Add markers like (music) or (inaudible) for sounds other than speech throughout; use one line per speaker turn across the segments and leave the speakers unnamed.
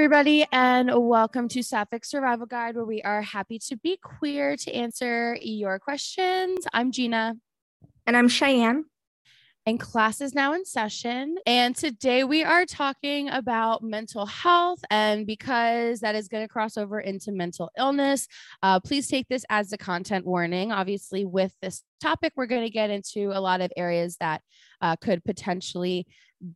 everybody, and welcome to Sapphic Survival Guide, where we are happy to be queer to answer your questions. I'm Gina.
And I'm Cheyenne.
And class is now in session. And today we are talking about mental health. And because that is going to cross over into mental illness, uh, please take this as a content warning. Obviously, with this topic, we're going to get into a lot of areas that uh, could potentially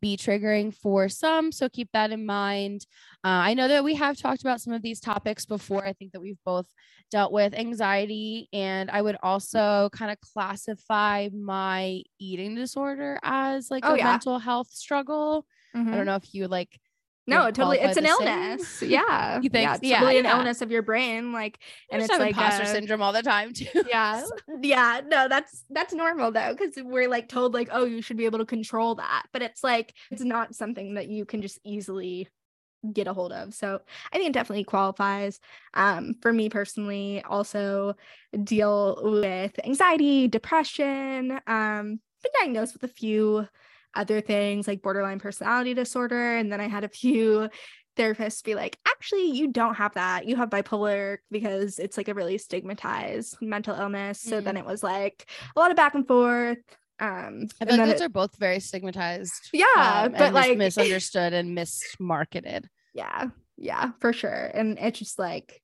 be triggering for some. So keep that in mind. Uh, I know that we have talked about some of these topics before. I think that we've both dealt with anxiety, and I would also kind of classify my eating disorder as like oh, a yeah. mental health struggle. Mm-hmm. I don't know if you like
no, totally. It's an illness. Yeah.
You think?
Yeah, it's yeah, totally yeah. an illness of your brain. Like,
and it's like imposter a, syndrome all the time too. (laughs)
Yeah. yeah. No, that's that's normal though, because we're like told like, oh, you should be able to control that, but it's like it's not something that you can just easily get a hold of. So I think it definitely qualifies. Um, for me personally, also deal with anxiety, depression. Um, been diagnosed with a few other things like borderline personality disorder. And then I had a few (laughs) therapists be like, actually, you don't have that. You have bipolar because it's like a really stigmatized mental illness. So mm. then it was like a lot of back and forth. Um,
I think those it, are both very stigmatized.
Yeah, um, but like
misunderstood and mismarketed.
Yeah, yeah, for sure. And it's just like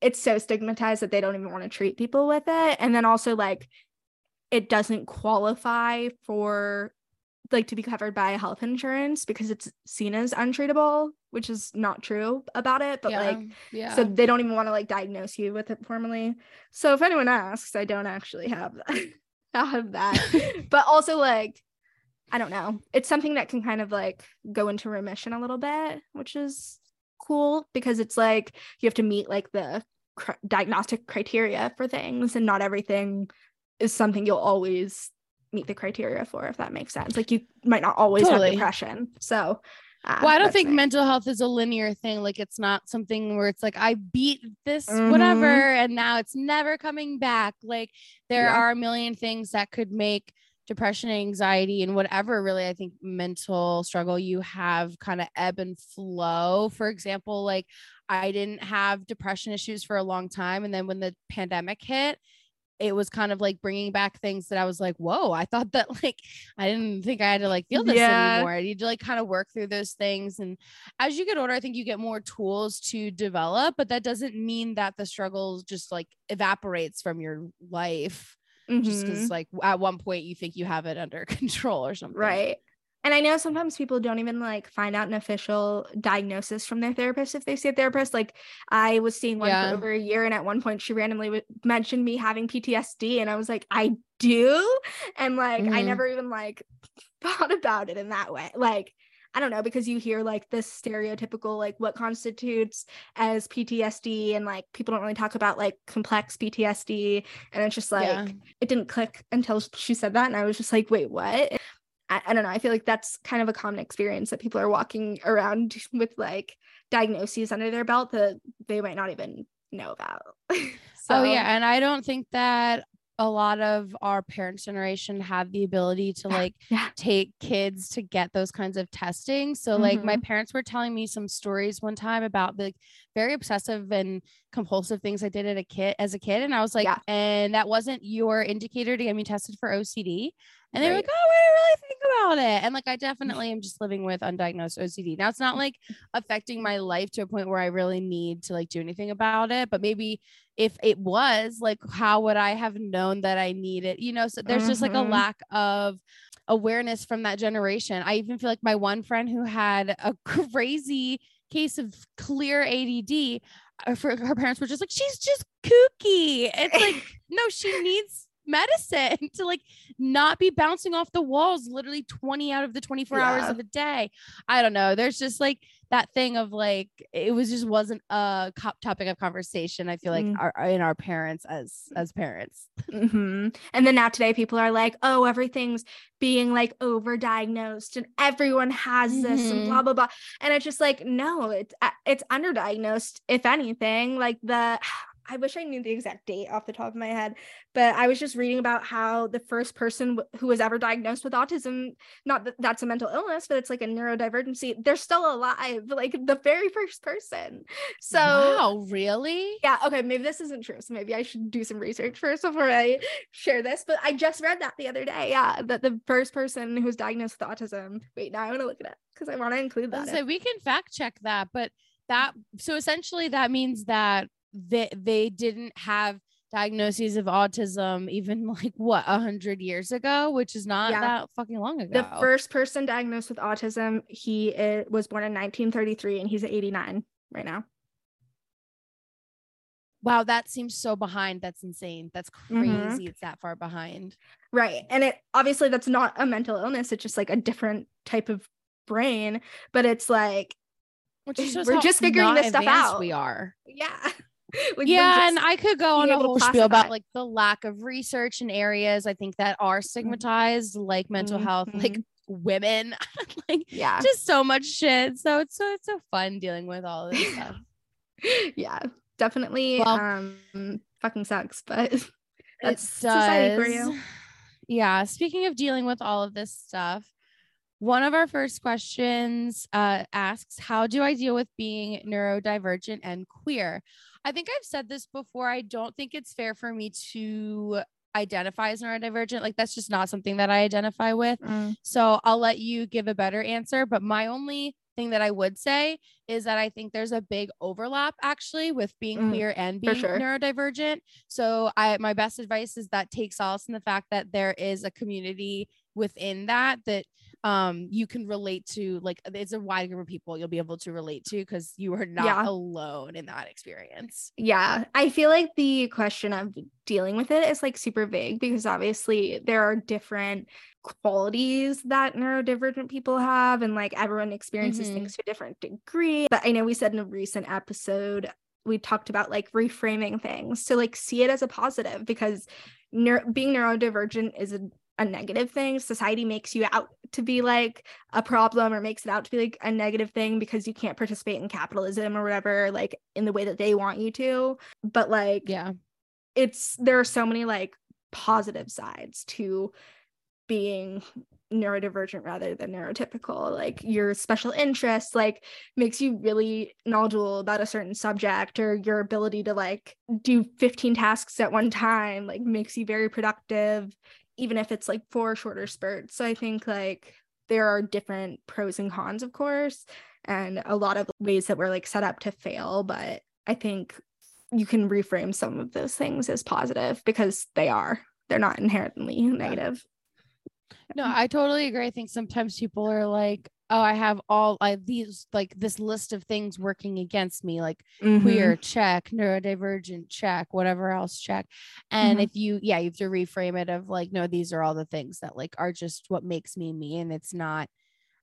it's so stigmatized that they don't even want to treat people with it. And then also like it doesn't qualify for like to be covered by health insurance because it's seen as untreatable, which is not true about it. But yeah, like, yeah. So they don't even want to like diagnose you with it formally. So if anyone asks, I don't actually have that. (laughs) have that. (laughs) but also like, I don't know. It's something that can kind of like go into remission a little bit, which is cool because it's like you have to meet like the cr- diagnostic criteria for things, and not everything is something you'll always meet the criteria for if that makes sense like you might not always totally. have depression so
uh, well i don't think mental health is a linear thing like it's not something where it's like i beat this mm-hmm. whatever and now it's never coming back like there yeah. are a million things that could make depression anxiety and whatever really i think mental struggle you have kind of ebb and flow for example like i didn't have depression issues for a long time and then when the pandemic hit it was kind of like bringing back things that I was like, whoa, I thought that (laughs) like I didn't think I had to like feel this yeah. anymore. I need to like kind of work through those things. And as you get older, I think you get more tools to develop, but that doesn't mean that the struggle just like evaporates from your life. Mm-hmm. Just because like at one point you think you have it under (laughs) control or something.
Right. And I know sometimes people don't even like find out an official diagnosis from their therapist if they see a therapist. Like I was seeing one yeah. for over a year, and at one point she randomly w- mentioned me having PTSD, and I was like, I do, and like mm-hmm. I never even like (laughs) thought about it in that way. Like I don't know because you hear like this stereotypical like what constitutes as PTSD and like people don't really talk about like complex PTSD and it's just like yeah. it didn't click until she said that and I was just like wait what I, I, don't know. I feel like that's kind of a common experience that people are walking around (laughs) with like diagnoses under their belt that they might not even know about. (laughs)
so, oh, yeah. And I don't think that a lot of our parents' generation have the ability to like yeah. take kids to get those kinds of testing. So, mm-hmm. like, my mm-hmm. parents were telling me some stories one time about the very obsessive and compulsive things I did at a kid as a kid. And I was like, yeah. and that wasn't your indicator to get me tested for OCD. And they right. were like, oh, we really think about it. And like, I definitely am just living with undiagnosed OCD. Now, it's not like affecting my life to a point where I really need to like do anything about it. But maybe if it was, like, how would I have known that I needed, it? you know? So there's mm-hmm. just like a mm-hmm. lack of awareness from that generation. I even feel like my one friend who had a (laughs) crazy case of clear ADD, uh, for her parents were just like, she's just kooky. It's like, (laughs) no, she needs medicine (laughs) to like not be bouncing off the walls literally 20 out of the 24 yeah. hours of the day. I don't know. There's just like that thing of like it was just wasn't a topic of conversation. I feel like mm. our, in our parents as as parents. (laughs)
Mm-hmm. And then now today people are like, oh, everything's being like overdiagnosed and everyone has this mm-hmm. and blah blah blah. And it's just like no, it's uh, it's underdiagnosed if anything. Like the I wish I knew the exact date off the top of my head, but I was just reading about how the first person who was ever diagnosed with autism, not that that's a mental illness, but it's like a neurodivergency, they're still alive, like the very first person. So,
wow, really?
Yeah. Okay. Maybe this isn't true. So maybe I should do some research first before I share this. But I just read that the other day. Yeah. That the first person who was diagnosed with autism. Wait, now I want to look it up because I want to include that.
So we can fact check that. But that, so essentially that means that they they didn't have diagnoses of autism even (laughs) like what a hundred years ago, which is not yeah. that fucking long ago.
The first person diagnosed with autism, he it, was born in 1933 and he's 89 right now.
Wow, that seems so behind. That's insane. That's mm-hmm. crazy. Mm-hmm. It's that far behind.
Right. And it obviously that's not a mental illness. It's just like a different type of brain, but it's like (laughs)
we're just figuring this stuff out. We are.
Yeah. (laughs)
like yeah, and I could go on a whole spiel about like the lack of research in areas I think that are mm-hmm. stigmatized, like mental mm-hmm. health, like women, (laughs) like yeah, just so much shit. So it's so it's so fun dealing with all this (laughs) stuff.
yeah, definitely. Well, um, fucking sucks, but that's society for you.
Yeah. Speaking of dealing with all of this stuff, one of our first questions uh, asks, How do I deal with being neurodivergent and queer? I think I've said this before. I don't think it's fair for me to identify as neurodivergent. Like, that's just not something that I identify with. Mm. So I'll let you give a better answer. But my only thing that I would say is that I think there's a big overlap actually with being mm, queer and being sure. neurodivergent. So I my best advice is that take solace in the fact that there is a community within that that um you can relate to like it's a wide group of people you'll be able to relate to because you are not yeah. alone in that experience
yeah i feel like the question of dealing with it is like super vague because obviously there are different qualities that neurodivergent people have and like everyone experiences mm-hmm. things to a different degree but i know we said in a recent episode we talked about like reframing things to like see it as a positive because neuro- being neurodivergent is a a negative thing. Society makes you out to be like a problem or makes it out to be like a negative thing because you can't participate in capitalism or whatever, like in the way that they want you to. But like,
yeah,
it's there are so many like positive sides to being neurodivergent rather than neurotypical like your special interest like makes you really knowledgeable about a certain subject or your ability to like do 15 tasks at one time like makes you very productive even if it's like for shorter spurts. So I think like there are different pros and cons, of course, and a lot of ways that we're like set up to fail. But I think you can reframe some of those things as positive because they are. They're not inherently negative.
No, I totally agree. I think sometimes people are like, oh, I have all I these like this list of things working against me, like mm-hmm. queer check, neurodivergent check, whatever else check. And mm-hmm. if you, yeah, you have to reframe it of like, no, these are all the things that like are just what makes me me. And it's not,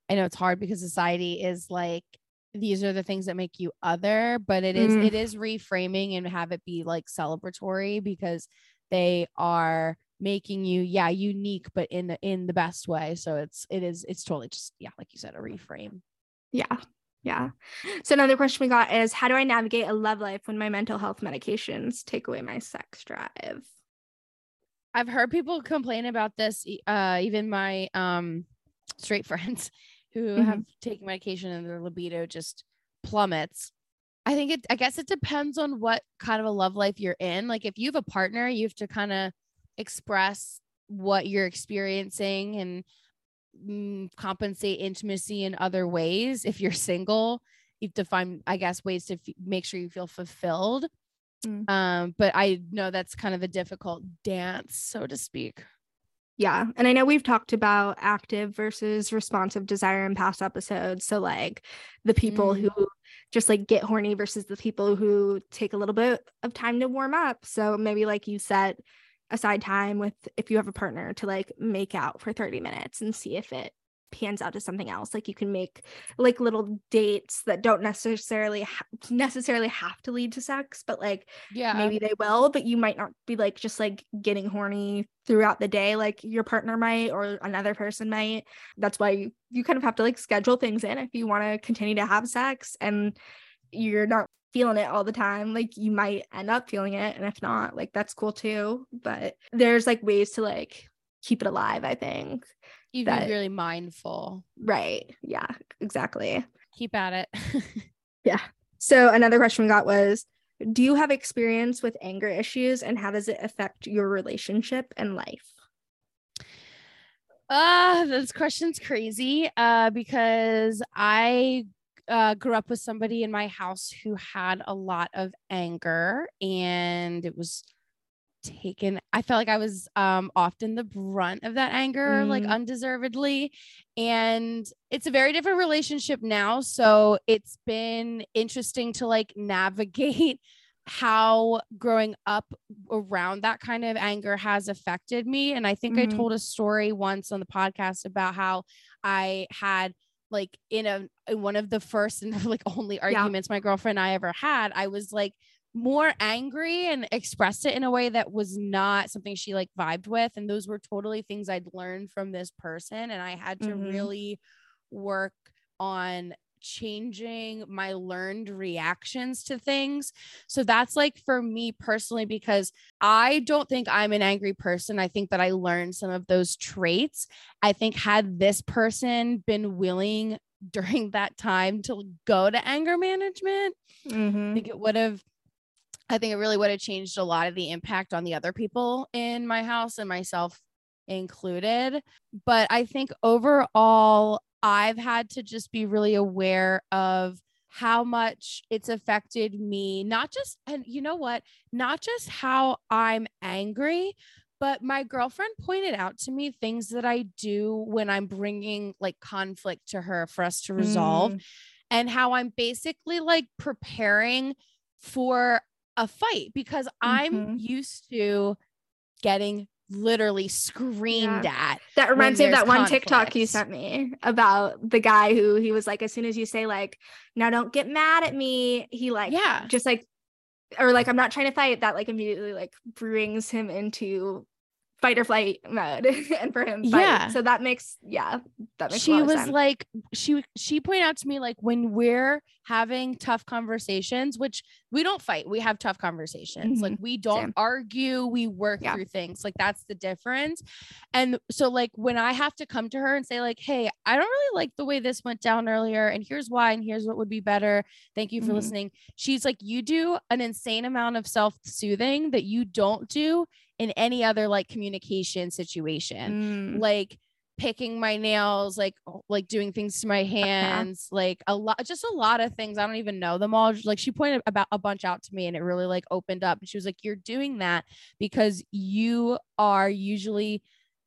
I know it's hard because society is like, these are the things that make you other, but it is, mm. it is reframing and have it be like celebratory because they are making you yeah unique but in the in the best way. So it's it is it's totally just yeah like you said a reframe.
Yeah yeah. So another question we got is how do i navigate a love life when my mental health medications take away my sex drive?
I've heard people complain about this uh even my um straight (laughs) friends who mm-hmm. have taken medication and their libido just plummets. I think it, I guess it depends on what kind of a love life you're in. Like if you have a partner, you have to kind of express what you're experiencing and mm, compensate intimacy in other ways. If you're single, you have to find, I guess, ways to f- make sure you feel fulfilled. Mm. Um, but I know that's kind of a difficult dance, so to speak.
Yeah. And I know we've talked about active versus responsive desire in past episodes. So, like the people mm. who just like get horny versus the people who take a little bit of time to warm up. So, maybe like you said, aside time with if you have a partner to like make out for 30 minutes and see if it pans out to something else. Like you can make like little dates that don't necessarily ha- necessarily have to lead to sex but like yeah. maybe they will but you might not be like just like getting horny throughout the day like your partner might or another person might. That's why you, you kind of have to like schedule things in if you want to continue to have sex and you're not feeling it all the time. Like you might end up feeling it. And if not, like that's cool too. But there's like ways to like keep it alive, I think.
You be really mindful.
Right. Yeah, exactly.
Keep at it. (laughs)
yeah. So another question we got was Do you have experience with anger issues and how does it affect your relationship and life?
Uh, this question's crazy. Uh, because I uh, grew up with somebody in my house who had a lot of anger and it was taken i felt like i was um often the brunt of that anger mm. like undeservedly and it's a very different relationship now so it's been interesting to like (laughs) navigate how growing up around that kind of anger has affected me and i think mm-hmm. i told a story once on the podcast about how i had like in a in one of the first and (laughs) like only arguments yeah. my girlfriend and I ever had, I was like more angry and expressed it in a way that was not something she like vibed with. And those were totally things I'd learned from this person. And I had to mm-hmm. really work on changing my learned reactions to things. So that's like for me personally, because I don't think I'm an angry person. I think that I learned some of those traits. I think had this person been willing (laughs) during that time to go to anger management, mm-hmm. I think it would have. I think it really would have changed a lot of the impact on the other people in my house and myself included. But I think overall, I've had to just be really aware of how much it's affected me, not just, and you know what, not just how I'm angry, but my girlfriend pointed out to me things that I do when I'm bringing like conflict to her for us to resolve, mm. and how I'm basically like preparing for a fight because mm-hmm. I'm used to getting literally screamed yeah. at.
That reminds me of that one TikTok you sent me about the guy who he was like, as soon as you say like, now don't get mad at me, he like, yeah, just like, or like, I'm not trying to fight. That like immediately like brings him into fight or flight mode (laughs) and for him fight. yeah so that makes yeah that makes
she was like she she pointed out to me like when we're having tough conversations which we don't fight we have tough conversations mm-hmm. like we don't Same. argue we work yeah. through things like that's the difference and so like when i have to come to her and say like hey i don't really like the way this went down earlier and here's why and here's what would be better thank you for mm-hmm. listening she's like you do an insane amount of self-soothing that you don't do in any other like communication situation. Mm. Like picking my nails, like like doing things to my (laughs) hands, uh-huh. like a lot just a lot of things. I don't even know them all. Like she pointed about a bunch out to me and it really like opened up. And she was like, You're doing that because you are usually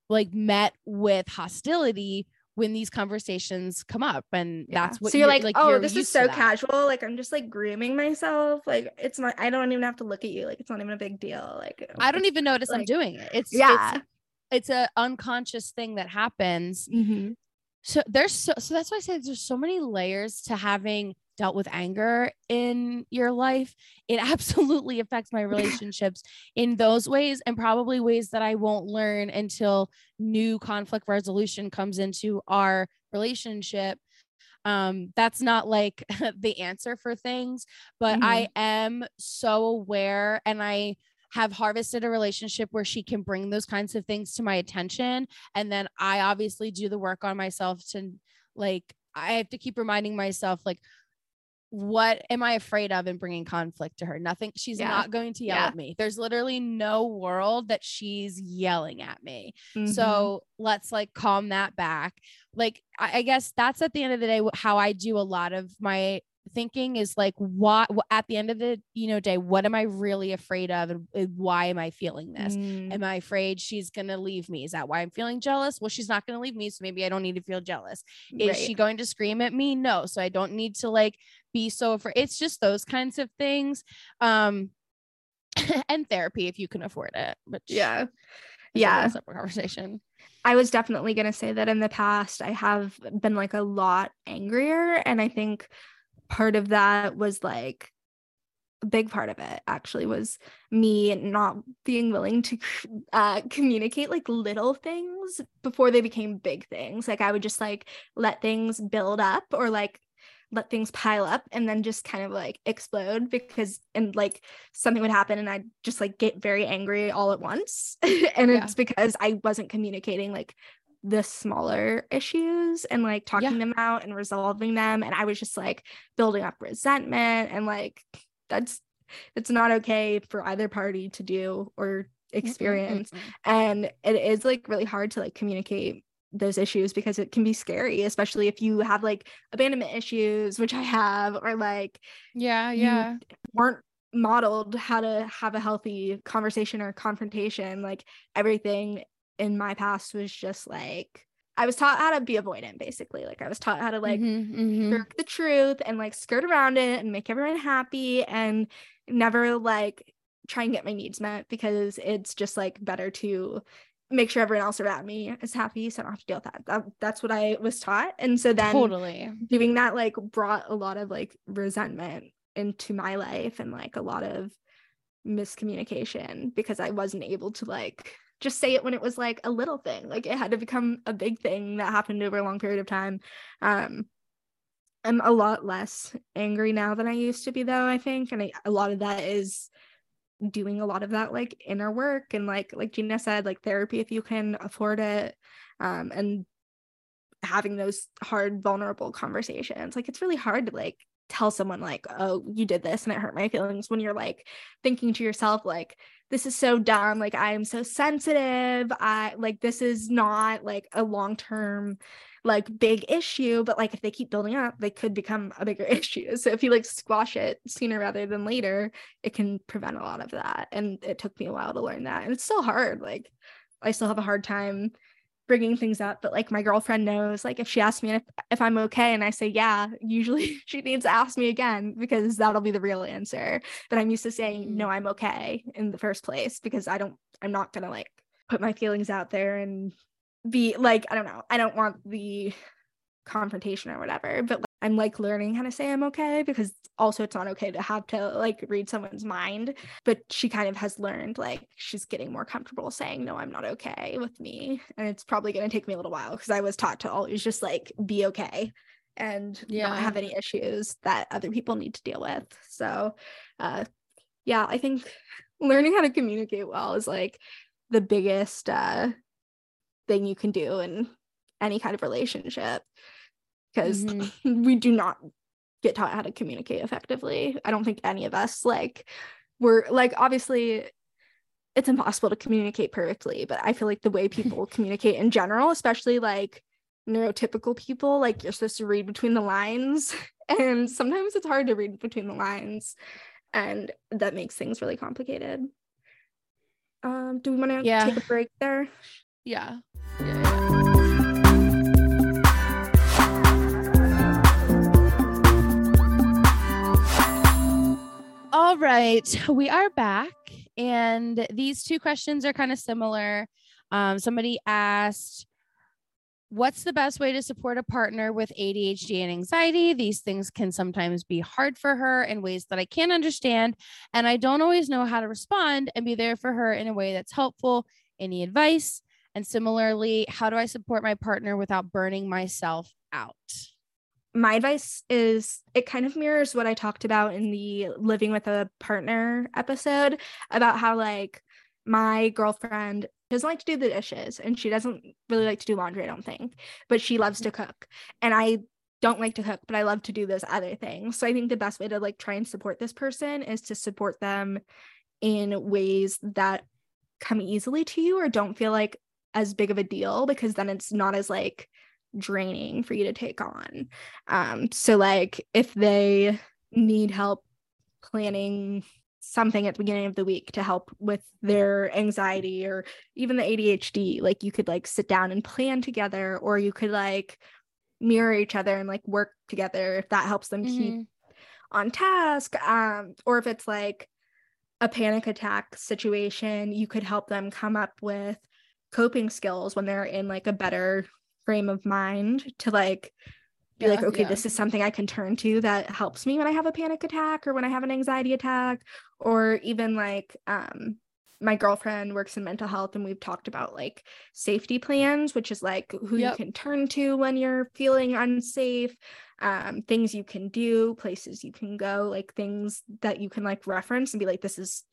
like met with hostility when these conversations come up and yeah. that's what
so you're, you're like, like oh you're this is so casual like i'm just like grooming myself like it's not i don't even have to look at you like it's not even a big deal like
i don't even notice like, i'm doing it it's yeah it's, it's a unconscious thing that happens mm-hmm. so there's so so that's why i say there's so many layers to having dealt with anger in your life, it (laughs) absolutely affects my (laughs) relationships in those ways and probably ways that I won't learn until new conflict resolution comes into our relationship. Um, that's not like (laughs) the answer for things, but mm-hmm. I am so aware and I have harvested a relationship where she can bring those kinds of things to my attention. And then I obviously do the work on myself to like, I have to keep reminding myself, like, what am I afraid of in bringing conflict to her? Nothing. She's yeah. not going to yell yeah. at me. There's literally no world that she's yelling at me. Mm-hmm. So let's like calm that back. Like, I, I guess that's at the end of the day how I do a lot of my thinking is like what at the end of the you know day what am i really afraid of and why am i feeling this mm. am i afraid she's gonna leave me is that why i'm feeling jealous well she's not gonna leave me so maybe i don't need to feel jealous is right. she going to scream at me no so i don't need to like be so afraid it's just those kinds of things um (laughs) and therapy if you can afford it but
yeah. yeah.
separate conversation.
I was definitely going to say that in the past, I have been like a lot angrier. And I think part of that was like a big part of it actually was me not being willing to uh, communicate like little things before they became big things. Like i would just like let things build up or like let things pile up and then just kind of like explode because and like something would happen and I'd just like get very angry all at once. (laughs) and yeah. it's because I wasn't communicating like the smaller issues and like talking yeah. them out and resolving them. And I was just like building up resentment and like that's it's not okay for either party to do or experience. Mm-hmm. And it is like really hard to like communicate those issues because it can be scary especially if you have like abandonment issues which i have or like
yeah yeah
weren't modeled how to have a healthy conversation or confrontation like everything in my past was just like I was taught how to be avoidant basically. Like I was taught how to like mm-hmm, mm-hmm. the truth and like skirt around it and make everyone happy and never like try and get my needs met because it's just like better to make sure everyone else around me is happy so I don't have to deal with that. that that's what I was taught. And so then
totally
doing that like brought a lot of like resentment into my life and like a lot of miscommunication because I wasn't able to like just say it when it was like a little thing. Like it had to become a big thing that happened over a long period of time. Um I'm a lot less angry now than I used to be though, I think. And I, a lot of that is doing a lot of that like inner work and like like Gina said like therapy if you can afford it um and having those hard vulnerable conversations. Like it's really hard to like tell someone like oh you did this and it hurt my feelings when you're like thinking to yourself like this is so dumb. Like i am so sensitive. I like this is not like a long term like big issue but like if they keep building up they could become a bigger (laughs) issue. So if you like squash it sooner rather than later it can prevent a lot of that. And it took me a while to learn that. And it's still hard. Like i still have a hard time bringing things up but like my girlfriend knows like if she asks me if, if i'm okay and i say yeah usually (laughs) she needs to ask me again because that'll be the real answer. But i'm used to saying no mm. i'm okay in the first place because i don't i'm not gonna like put my feelings out there and be like, I don't know, I don't want the confrontation or whatever, but like, I'm like learning how to say I'm okay because also it's not okay to have to like read someone's mind. But she kind of has learned like she's getting more comfortable saying, no, I'm not okay with me. And it's probably going to take me a little while because I was taught to always just like be okay and yeah. not have any issues that other people need to deal with. So, uh, yeah, I think learning how to communicate well is like the biggest uh thing you can do in any kind of relationship because mm-hmm. (laughs) we do not get taught how to communicate effectively. I don't think any of us like we're like obviously it's impossible to communicate perfectly, but I feel like the way people (laughs) communicate in general, especially like neurotypical people, like you're supposed to read between the lines. (laughs) And sometimes it's hard to read between the lines. And that makes things really complicated. Um, do we want to yeah. take a break there?
Yeah. Yeah. yeah. All right, we are back, and these two questions are kind of similar. Um, somebody asked, What's the best way to support a partner with ADHD and anxiety? These things can sometimes be hard for her in ways that I can't understand, and I don't always know how to respond and be there for her in a way that's helpful. Any advice? And similarly, how do I support my partner without burning myself out?
My advice is it kind of mirrors what I talked about in the living with a partner episode about how, like, my girlfriend doesn't like to do the dishes and she doesn't really like to do laundry, I don't think, but she loves to cook. And I don't like to cook, but I love to do those other things. So I think the best way to like try and support this person is to support them in ways that come easily to you or don't feel like as big of a deal because then it's not as like draining for you to take on. Um, so like if they need help planning something at the beginning of the week to help with their anxiety or even the ADHD, like you could like sit down and plan together, or you could like mirror each other and like work together if that helps them mm-hmm. keep on task. Um, or if it's like a panic attack situation, you could help them come up with coping skills when they're in like a better frame of mind to like be yeah, like okay yeah. this is something i can turn to that helps me when i have a panic attack or when i have an anxiety attack or even like um my girlfriend works in mental health and we've talked about like safety plans which is like who yep. you can turn to when you're feeling unsafe um things you can do places you can go like things that you can like reference and be like this is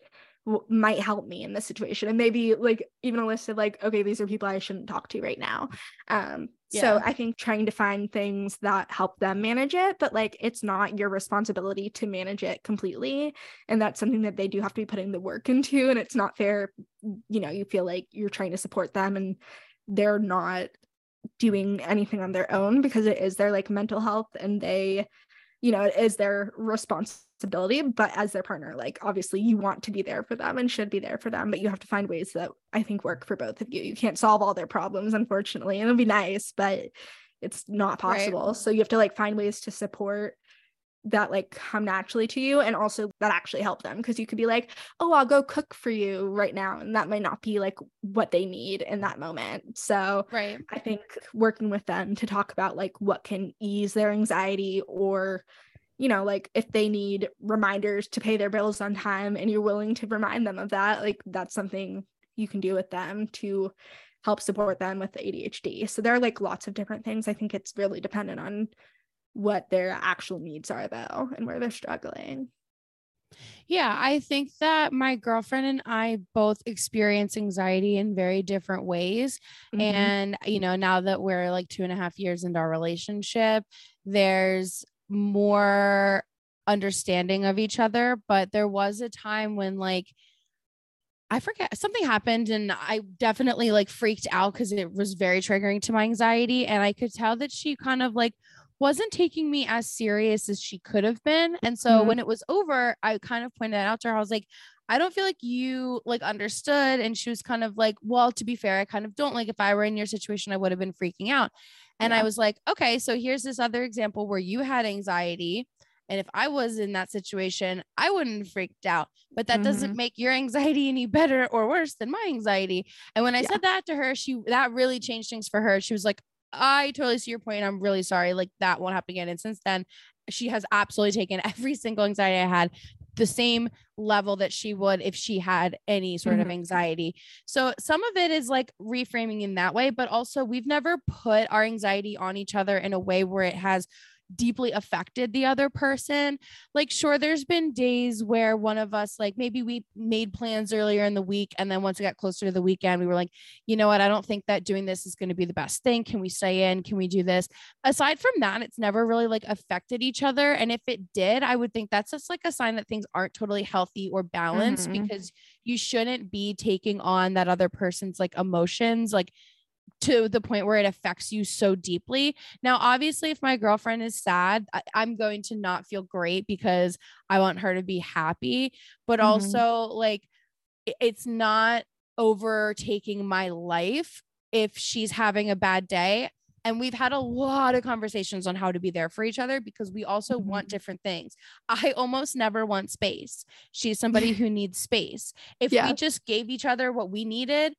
might help me in this situation. And maybe like even a list of like okay these are people i shouldn't talk to right now. Um yeah. so i think trying to find things that help them manage it but like it's not your responsibility to manage it completely. And that's something that they do have to be putting the work into and it's not fair you know you feel like you're trying to support them and they're not doing anything on their own because it is their like mental health and they you know it is their responsibility stability but as their partner like obviously you want to be there for them and should be there for them but you have to find ways that i think work for both of you. You can't solve all their problems unfortunately and it'll be nice but it's not possible. Right. so you have to like find ways to support that like come naturally to you and also that actually help them because you could be like oh i'll go cook for you right now and that might not be like what they need in that moment. So
right.
I think working with them to talk about like what can ease their anxiety or you know, like if they need reminders to pay their bills on time and you're willing to remind them of that, like that's something you can do with them to help support them with the ADHD. So there are like lots of different things. I think it's really dependent on what their actual needs are though and where they're struggling.
Yeah, I think that my girlfriend and I both experience anxiety in very different ways. Mm-hmm. And, you know, now that we're like two and a half years into our relationship, there's more understanding of each other. But there was a time when, like, I forget something happened and I definitely like freaked out because it was very triggering to my anxiety. And I could tell that she kind of like wasn't taking me as serious as she could have been. And so mm-hmm. when it was over, I kind of pointed that out to her, I was like, I don't feel like you like understood. And she was kind of like, well, to be fair, I kind of don't like if I were in your situation, I would have been freaking out. And yeah. I was like, okay, so here's this other example where you had anxiety. And if I was in that situation, I wouldn't have freaked out. But that mm-hmm. doesn't make your anxiety any better or worse than my anxiety. And when I yeah. said that to her, she that really changed things for her. She was like, I totally see your point. I'm really sorry. Like that won't happen again. And since then, she has absolutely taken every single anxiety I had the same level that she would if she had any sort mm-hmm. of anxiety. So some of it is like reframing in that way, but also we've never put our anxiety on each other in a way where it has deeply affected the other person. Like, sure, there's been days where one of us, like, maybe we made plans earlier in the week. And then once we got closer to the weekend, we were like, you know what? I don't think that doing this is going to be the best thing. Can we stay in? Can we do this? Aside from that, it's never really like affected each other. And if it did, I would think that's just like a sign that things aren't totally healthy or balanced mm-hmm. because you shouldn't be taking on that other person's like emotions. Like, to the point where it affects you so deeply. Now, obviously, if my girlfriend is sad, I, am going to not feel great because I want her to be happy. But mm-hmm. also, like, it's not overtaking my life if she's having a bad day. And we've had a lot of conversations on how to be there for each other because we also mm-hmm. want different things. I almost never want space. She's (laughs) somebody who needs space. If yeah. we just gave each other what we needed,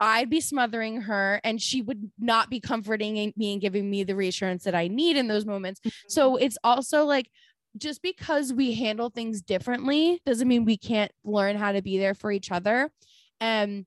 I'd be smothering her and she would not be comforting me and giving me the reassurance that I need in those moments. Mm-hmm. So it's also like just because we handle things differently doesn't mean we can't learn how to be there for each other. And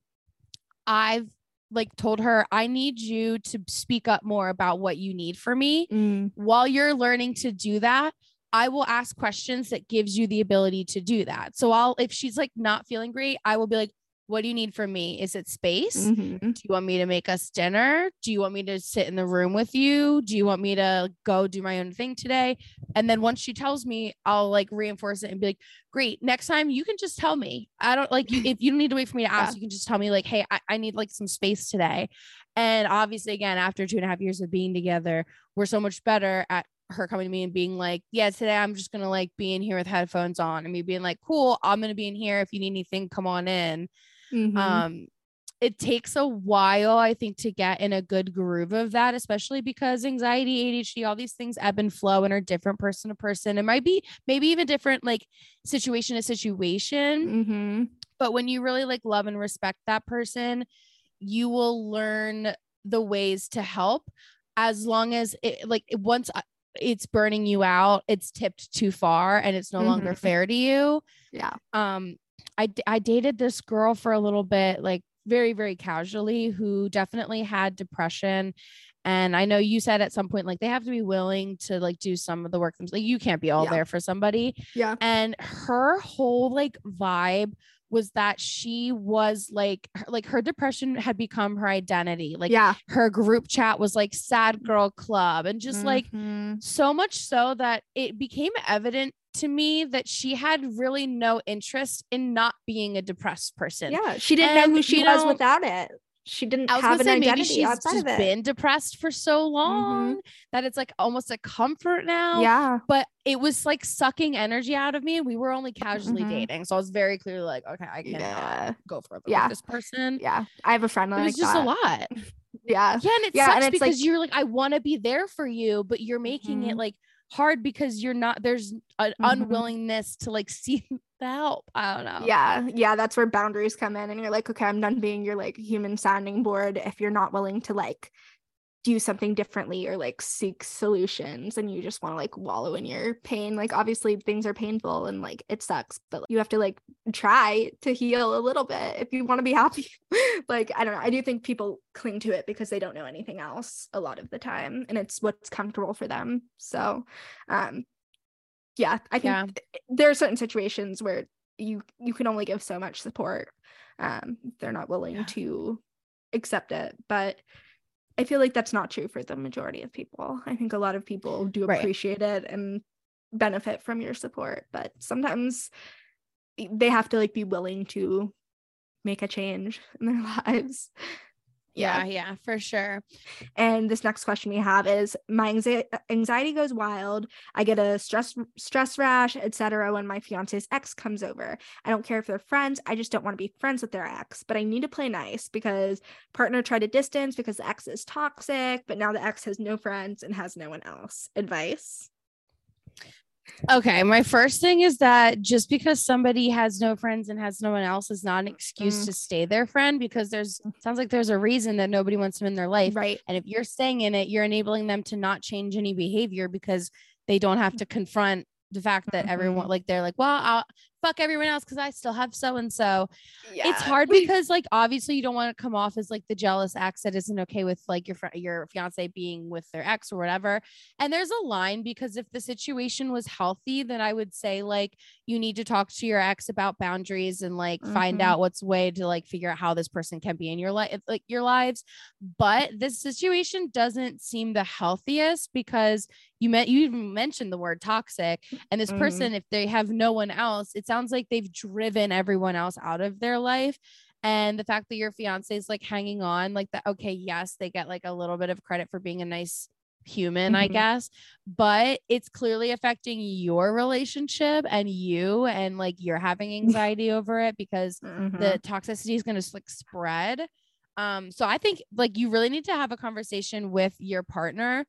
I've like told her, I need you to speak up more about what you need for me. Mm. While you're learning to do that, I will ask questions that gives you the ability to do that. So I'll if she's like not feeling great, I will be like, what do you need from me? Is it space? Mm-hmm. Do you want me to make us dinner? Do you want me to sit in the room with you? Do you want me to go do my own thing today? And then once she tells me, I'll like reinforce it and be like, great. Next time you can just tell me. I don't like (laughs) if you don't need to wait for me to ask, yeah. you can just tell me, like, hey, I, I need like some space today. And obviously, again, after two and a half years of being together, we're so much better at her coming to me and being like, Yeah, today I'm just gonna like be in here with headphones on and me being like, Cool, I'm gonna be in here. If you need anything, come on in. Mm-hmm. Um, it takes a while, I think, to get in a good groove of that, especially because anxiety, ADHD, all these things ebb and flow and are different person to person. It might be maybe even different, like situation to situation. Mm-hmm. But when you really like love and respect that person, you will learn the ways to help as long as it like once uh, it's burning you out, it's tipped too far and it's no mm-hmm. longer fair to you.
Yeah.
Um, I I dated this girl for a little bit, like very very casually, who definitely had depression. And I know you said at some point like they have to be willing to like do some of the work themselves. Like you can't be all yeah. there for somebody.
Yeah.
And her whole like vibe was that she was like like her depression had become her identity like
yeah
her group chat was like sad girl club and just mm-hmm. like so much so that it became evident to me that she had really no interest in not being a depressed person
yeah she didn't and, know who she was know, without it she didn't have an say, identity she's outside of it.
been depressed for so long mm-hmm. that it's like almost a comfort now.
Yeah.
But it was like sucking energy out of me. And we were only casually mm-hmm. dating. So I was very clearly like, okay, I can't yeah. go further yeah. with this person.
Yeah. I have a friend.
It was like just that. a lot. (laughs)
Yeah.
Yeah. And it yeah, sucks and because like, you're like, I want to be there for you, but you're making mm-hmm. it like hard because you're not there's an mm-hmm. unwillingness to like (laughs) see the help. I don't know.
Yeah. Yeah. That's where boundaries come in. And you're like, okay, I'm done being your like human sounding board if you're not willing to like do something differently or like seek solutions and you just want to like wallow in your pain like obviously things are painful and like it sucks but you have to like try to heal a little bit if you want to be happy (laughs) like i don't know i do think people cling to it because they don't know anything else a lot of the time and it's what's comfortable for them so um yeah i think yeah. there are certain situations where you you can only give so much support um they're not willing yeah. to accept it but I feel like that's not true for the majority of people. I think a lot of people do appreciate right. it and benefit from your support, but sometimes they have to like be willing to make a change in their (laughs) lives
yeah. Yeah for sure.
And this next question we have is my anxiety anxiety goes wild. I get a stress stress rash etc when my fiance's ex comes over. I don't care if they're friends i just don't want to be friends with their ex but i need to play nice because partner tried to distance because the ex is toxic but now the ex has no friends and has no one else. Advice
Okay, my first thing is that just because somebody has no friends and has no one else is not an excuse mm. to stay their friend because there's sounds like there's a reason that nobody wants them in their life.
Right.
And if you're staying in it, you're enabling them to not change any behavior because they don't have to confront the fact that mm-hmm. everyone like they're like, well, I'll, fuck everyone else because I still have so and so. It's hard because like obviously you don't want to come off as like the jealous ex that isn't okay with like your friend your fiance being with their ex or whatever. And there's a line because if the situation was healthy, then I would say like you need to talk to your ex about boundaries and like mm-hmm. find out what's way to like figure out how this person can be in your life like your lives. But this situation doesn't seem the healthiest because you met you even mentioned the word toxic and this mm-hmm. person if they have no one else it's sounds like they've driven everyone else out of their life and the fact that your fiance is like hanging on like that okay yes they get like a little bit of credit for being a nice human mm-hmm. i guess but it's clearly affecting your relationship and you and like you're having (laughs) anxiety over it because mm-hmm. the toxicity is going to like spread um so i think like you really need to have a conversation with your partner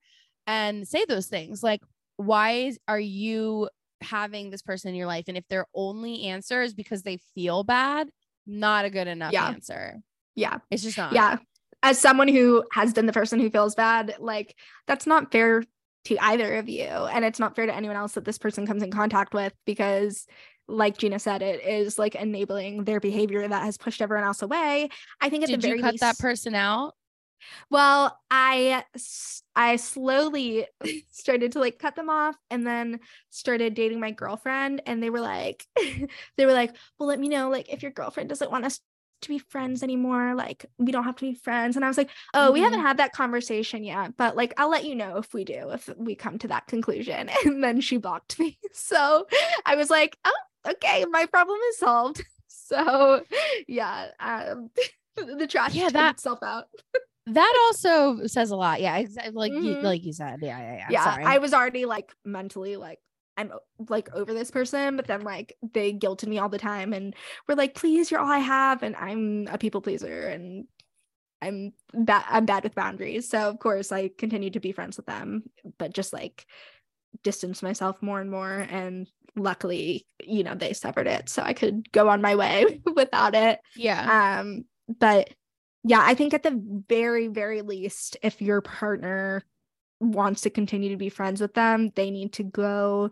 and say those things like why are you having this person in your life and if their only answer is because they feel bad not a good enough yeah. answer
yeah
it's just not
yeah as someone who has been the person who feels bad like that's not fair to either of you and it's not fair to anyone else that this person comes in contact with because like Gina said, it is like enabling their behavior that has pushed everyone else away. I think at
Did
the very
you cut
least,
that person out?
Well, I I slowly (laughs) started to like cut them off and then started dating my girlfriend and they were like (laughs) they were like, "Well, let me know like if your girlfriend doesn't want us to be friends anymore, like we don't have to be friends." And I was like, "Oh, mm-hmm. we haven't mm-hmm. had that conversation yet, but like I'll let you know if we do if we come to that conclusion." (laughs) And then she blocked me. So, I was like, "Oh, okay, my problem is solved." So, yeah, um the trash yeah, that itself out
that also says a lot. Yeah, exactly. Like mm-hmm. you, like you said. Yeah, yeah, yeah.
Yeah, Sorry. I was already like mentally like I'm like over this person, but then like they guilted me all the time and were like, please, you're all I have. And I'm a people pleaser and I'm bad I'm bad with boundaries. So of course I continued to be friends with them, but just like distance myself more and more. And luckily, you know, they severed it. So I could go on my way (laughs) without it.
Yeah.
Um, but yeah, I think at the very, very least, if your partner wants to continue to be friends with them, they need to go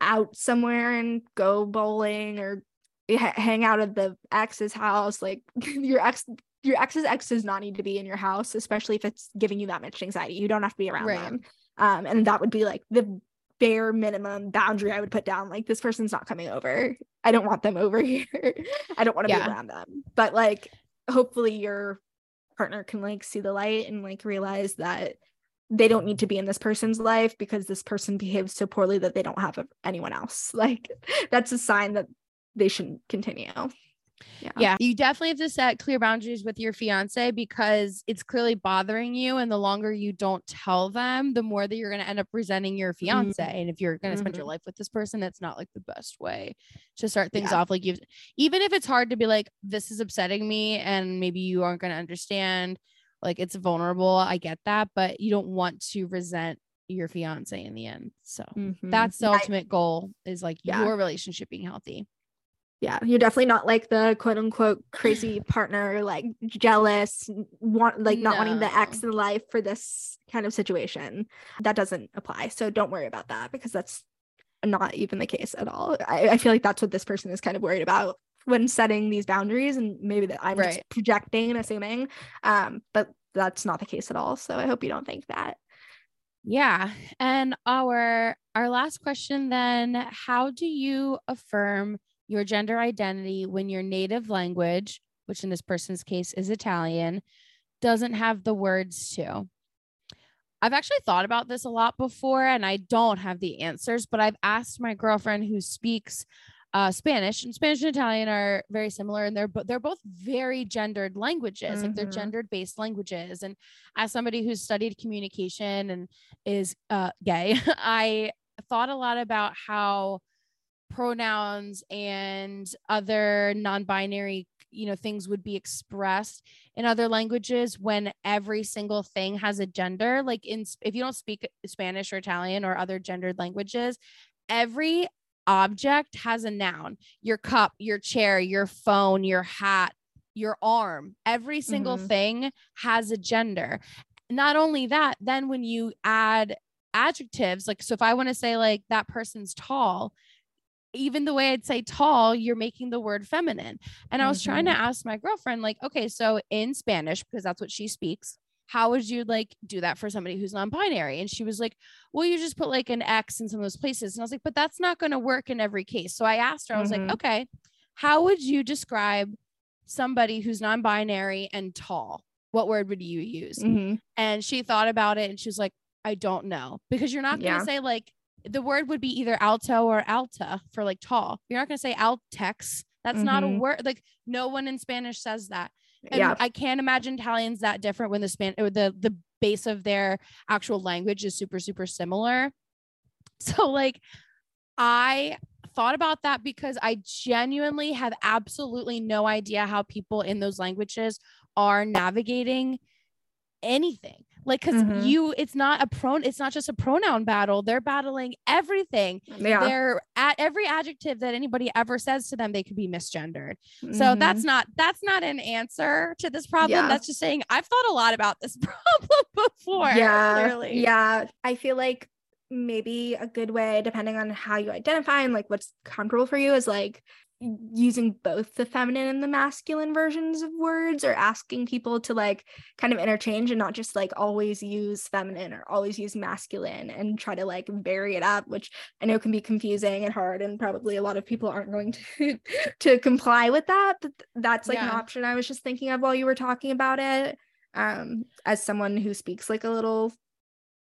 out somewhere and go bowling or hang out at the ex's house like (laughs) your ex your ex's ex does not need to be in your house especially if it's giving you that much anxiety you don't have to be around right. them um and that would be like the bare minimum boundary I would put down. Like, this person's not coming over. I don't want them over (laughs) here. I don't want to yeah. be around them. But like, hopefully, your partner can like see the light and like realize that they don't need to be in this person's life because this person behaves so poorly that they don't have anyone else. (laughs) Like, that's a sign that they shouldn't continue.
Yeah. yeah. You definitely have to set clear boundaries with your fiance because it's clearly bothering you. And the longer you don't tell them, the more that you're going to end up resenting your fiance. Mm-hmm. And if you're going to spend mm-hmm. your life with this person, that's not like the best way to start things yeah. off. Like, you even if it's hard to be like, this is upsetting me, and maybe you aren't going to understand, like, it's vulnerable. I get that. But you don't want to resent your fiance in the end. So mm-hmm. that's the ultimate I, goal is like yeah. your relationship being healthy
yeah you're definitely not like the quote unquote crazy (sighs) partner like jealous want like not no. wanting the ex in life for this kind of situation that doesn't apply so don't worry about that because that's not even the case at all i, I feel like that's what this person is kind of worried about when setting these boundaries and maybe that i'm right. just projecting and assuming um but that's not the case at all so i hope you don't think that
yeah and our our last question then how do you affirm your gender identity when your native language, which in this person's case is Italian, doesn't have the words to. I've actually thought about this a lot before and I don't have the answers, but I've asked my girlfriend who speaks uh, Spanish and Spanish and Italian are very similar and they're but they're both very gendered languages mm-hmm. like they're mm-hmm. gendered based languages and as somebody who's studied communication and is uh, gay (laughs) I thought a lot about how pronouns and other non-binary you know things would be expressed in other languages when every single thing has a gender. Like in if you don't speak spanish or italian or other gendered languages every object has a noun. Your cup your chair your phone your hat your arm. Every single mm-hmm. thing has a gender. Not only that then when you add adjectives like so if i want to say like that person's tall even the way I'd say tall, you're making the word feminine. And I was mm-hmm. trying to mm-hmm. ask my girlfriend, like, okay, so in Spanish, because that's what she speaks, how would you like do that for somebody who's non-binary? And she was like, well, you just put like an X in some of those places. And I was like, but that's not going to work in every case. So I asked her, I was mm-hmm. like, okay, how would you describe somebody who's non-binary and tall? What word would you use? Mm-hmm. And she thought about it and she was like, I don't know because you're not going to yeah. say like the word would be either alto or alta for like tall. You're not going to say altex. That's mm-hmm. not a mm-hmm. word. Like no one in Spanish says that. And yeah. I can't imagine Italians that different when the span or the the base of their actual language is super super similar. (laughs) So like I thought about that because I genuinely have absolutely no idea how people in those languages are navigating anything like because mm-hmm. you it's not a pron it's not just a pronoun battle they're battling everything yeah. they're at every adjective that anybody ever says to them they could be misgendered mm-hmm. so that's not that's not an answer to this problem yeah. that's just saying i've thought a lot about this (laughs) problem before
yeah clearly. yeah i feel like maybe a good way depending on how you identify and like what's comfortable for you is like using both the feminine and the masculine versions of words or asking people to like kind of interchange and not just like always use feminine or always use masculine and try to like vary it up which i know can be confusing and hard and probably a lot of people aren't going to (laughs) to comply with that but that's like yeah. an option i was just thinking of while you were talking about it um as someone who speaks like a little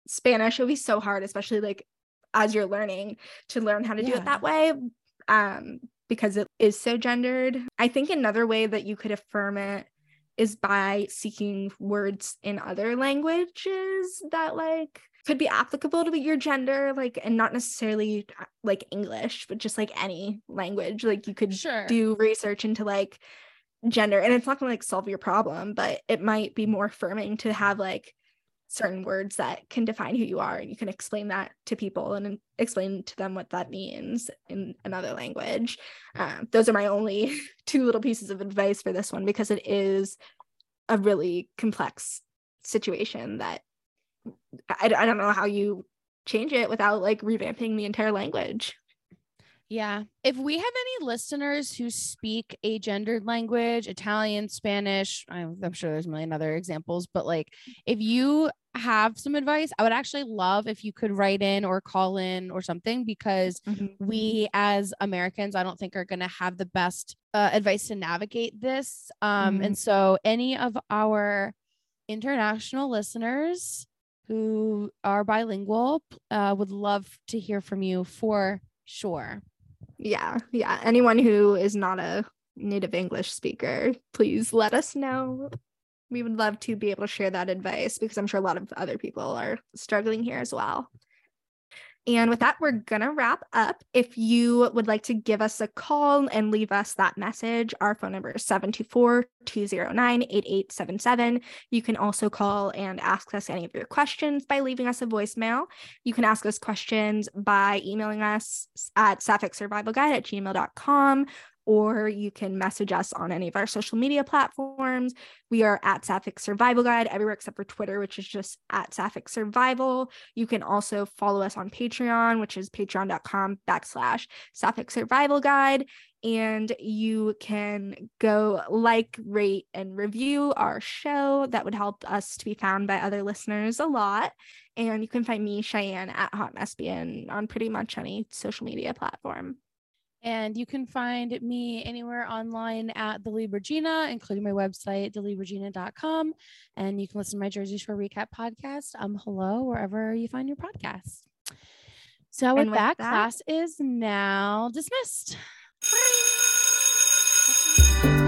spanish it would be so hard especially like as you're learning to learn how to yeah. do it that way um because it is so gendered. I think another way that you could affirm it is by seeking words in other languages that like could be applicable to your gender like and not necessarily like english but just like any language like you could sure. do research into like gender and it's not going to like solve your problem but it might be more affirming to have like certain words that can define who you are and you can explain that to people and explain to them what that means in another language. Um, those are my only (laughs) two little pieces of advice for this one because it is a really complex situation that I, I don't know how you change it without like revamping the entire language
Yeah. If we have any listeners who speak a gendered language, Italian, Spanish, I'm, sure there's a million other examples, but like if you have some advice, I would actually love if you could write in or call in or something because mm-hmm. we as Americans, I don't think are going to have the best uh, advice to navigate this. Um, mm-hmm. And so any of our international listeners who are bilingual uh, would love to hear from you for sure.
Yeah, yeah. Anyone who is not a native English speaker, please let us know. We would love to be able to share that advice because I'm sure a lot of other people are struggling here as well. And with that, we're going to wrap up. If you would like to give us a call and leave us that message, our phone number is 724 209 8877. You can also call and ask us any of your questions by leaving us a voicemail. You can ask us questions by emailing us at sapphic survival guide at gmail.com or you can message us on any of our social media platforms. We are at Sapphic Survival Guide everywhere except for Twitter, which is just at Sapphic Survival. You can also follow us on Patreon, which is patreon.com backslash Sapphic Survival Guide. And you can go like, rate, and review our show. That would help us to be found by other listeners a lot. And you can find me, Cheyenne, at Hot Lesbian on pretty much any social media platform.
And you can find me anywhere online at the Regina, including my website, theleeregina.com. And you can listen to my Jersey Shore Recap podcast, um, hello, wherever you find your podcast. So with, with that, that, class is now dismissed. Bye. (laughs)